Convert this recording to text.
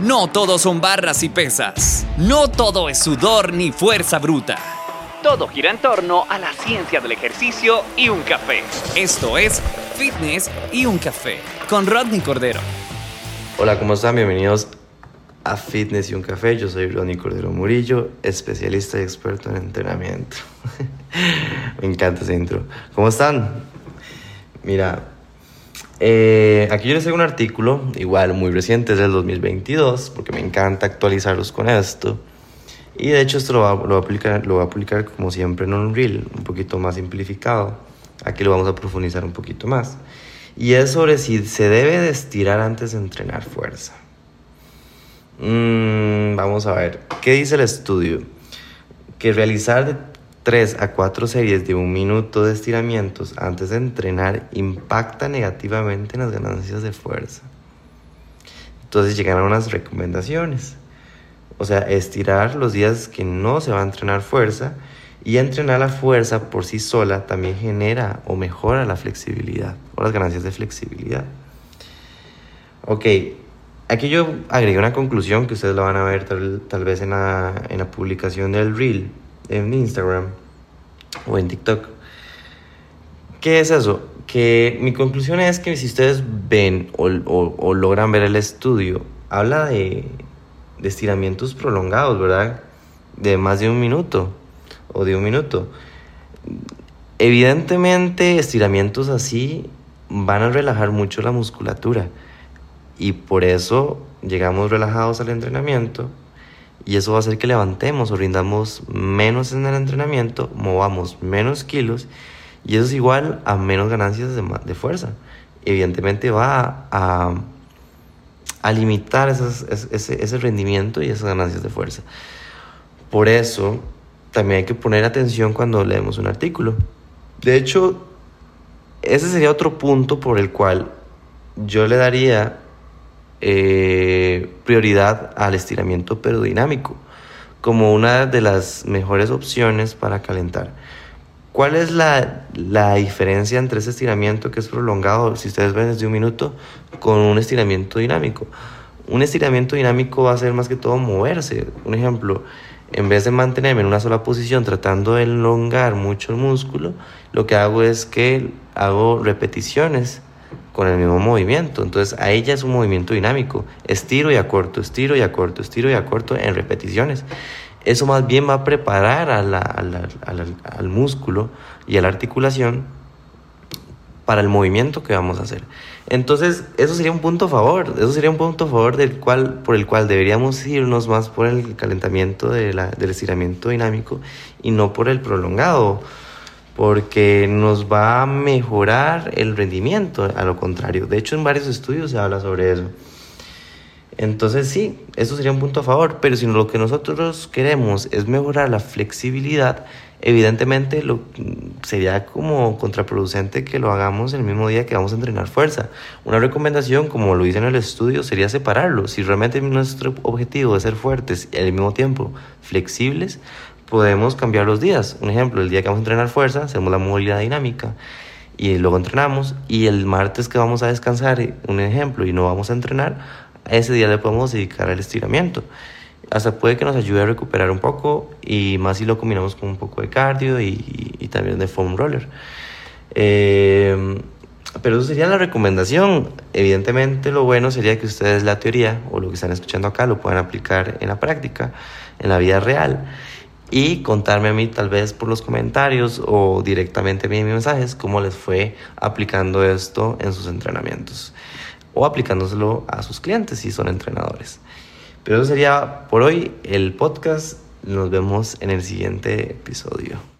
No todo son barras y pesas. No todo es sudor ni fuerza bruta. Todo gira en torno a la ciencia del ejercicio y un café. Esto es Fitness y un café con Rodney Cordero. Hola, ¿cómo están? Bienvenidos a Fitness y un café. Yo soy Rodney Cordero Murillo, especialista y experto en entrenamiento. Me encanta ese intro. ¿Cómo están? Mira, eh, aquí yo les traigo un artículo, igual muy reciente, es del 2022, porque me encanta actualizarlos con esto. Y de hecho esto lo va, lo a publicar, lo va a publicar como siempre en un reel, un poquito más simplificado. Aquí lo vamos a profundizar un poquito más. Y es sobre si se debe de estirar antes de entrenar fuerza. Mm, vamos a ver, ¿qué dice el estudio? Que realizar 3 a 4 series de un minuto de estiramientos antes de entrenar impacta negativamente en las ganancias de fuerza. Entonces llegaron unas recomendaciones. O sea, estirar los días que no se va a entrenar fuerza y entrenar la fuerza por sí sola también genera o mejora la flexibilidad o las ganancias de flexibilidad. Ok, aquí yo agregué una conclusión que ustedes lo van a ver tal, tal vez en la, en la publicación del reel en Instagram o en TikTok. ¿Qué es eso? Que mi conclusión es que si ustedes ven o, logran ver el estudio, habla de, de, estiramientos prolongados, ¿verdad? De más de un minuto o de un minuto. Evidentemente, estiramientos así van a relajar mucho la musculatura y por eso llegamos relajados al entrenamiento y eso va a hacer que levantemos o rindamos menos en el entrenamiento, movamos menos kilos y eso es igual a menos ganancias de, de fuerza. Evidentemente va a, a limitar ese, ese rendimiento y esas ganancias de fuerza. Por eso también hay que poner atención cuando leemos un artículo. De hecho, ese sería otro punto por el cual yo le daría eh, prioridad al estiramiento dinámico como una de las mejores opciones para calentar. ¿Cuál es la, la, diferencia entre ese estiramiento que es prolongado, si ustedes ven desde un minuto, con un estiramiento dinámico? Un estiramiento dinámico va a ser más que todo moverse. Un ejemplo, en vez de mantenerme en una sola posición tratando de elongar mucho el músculo, lo que hago es que hago repeticiones con el mismo movimiento. Entonces a ella es un movimiento dinámico. Estiro y acorto, estiro y acorto, estiro y acorto en repeticiones. Eso más bien va a preparar al músculo y a la articulación para el movimiento que vamos a hacer. Entonces, eso sería un punto a favor, eso sería un punto a favor del cual, por el cual deberíamos irnos más por el calentamiento de del estiramiento dinámico y no por el prolongado porque nos va a mejorar el rendimiento, a lo contrario. De hecho, en varios estudios se habla sobre eso. Entonces sí, eso sería un punto a favor, pero si lo que nosotros queremos es mejorar la flexibilidad, evidentemente lo, sería como contraproducente que lo hagamos el mismo día que vamos a entrenar fuerza. Una recomendación, como lo dice en el estudio, sería separarlo. Si realmente nuestro objetivo es ser fuertes y al mismo tiempo flexibles, podemos cambiar los días. Un ejemplo, el día que vamos a entrenar fuerza, hacemos la movilidad dinámica y luego entrenamos y el martes que vamos a descansar, un ejemplo, y no vamos a entrenar, ese día le podemos dedicar al estiramiento. Hasta puede que nos ayude a recuperar un poco y más si lo combinamos con un poco de cardio y, y, también de foam roller. Eh, pero eso sería la recomendación. Evidentemente lo bueno sería que ustedes la teoría o lo que están escuchando acá lo puedan aplicar en la práctica, en la vida real y contarme a mí tal vez por los comentarios o directamente a mí en mis mensajes cómo les fue aplicando esto en sus entrenamientos o aplicándoselo a sus clientes si son entrenadores. Pero eso sería por hoy el podcast. Nos vemos en el siguiente episodio.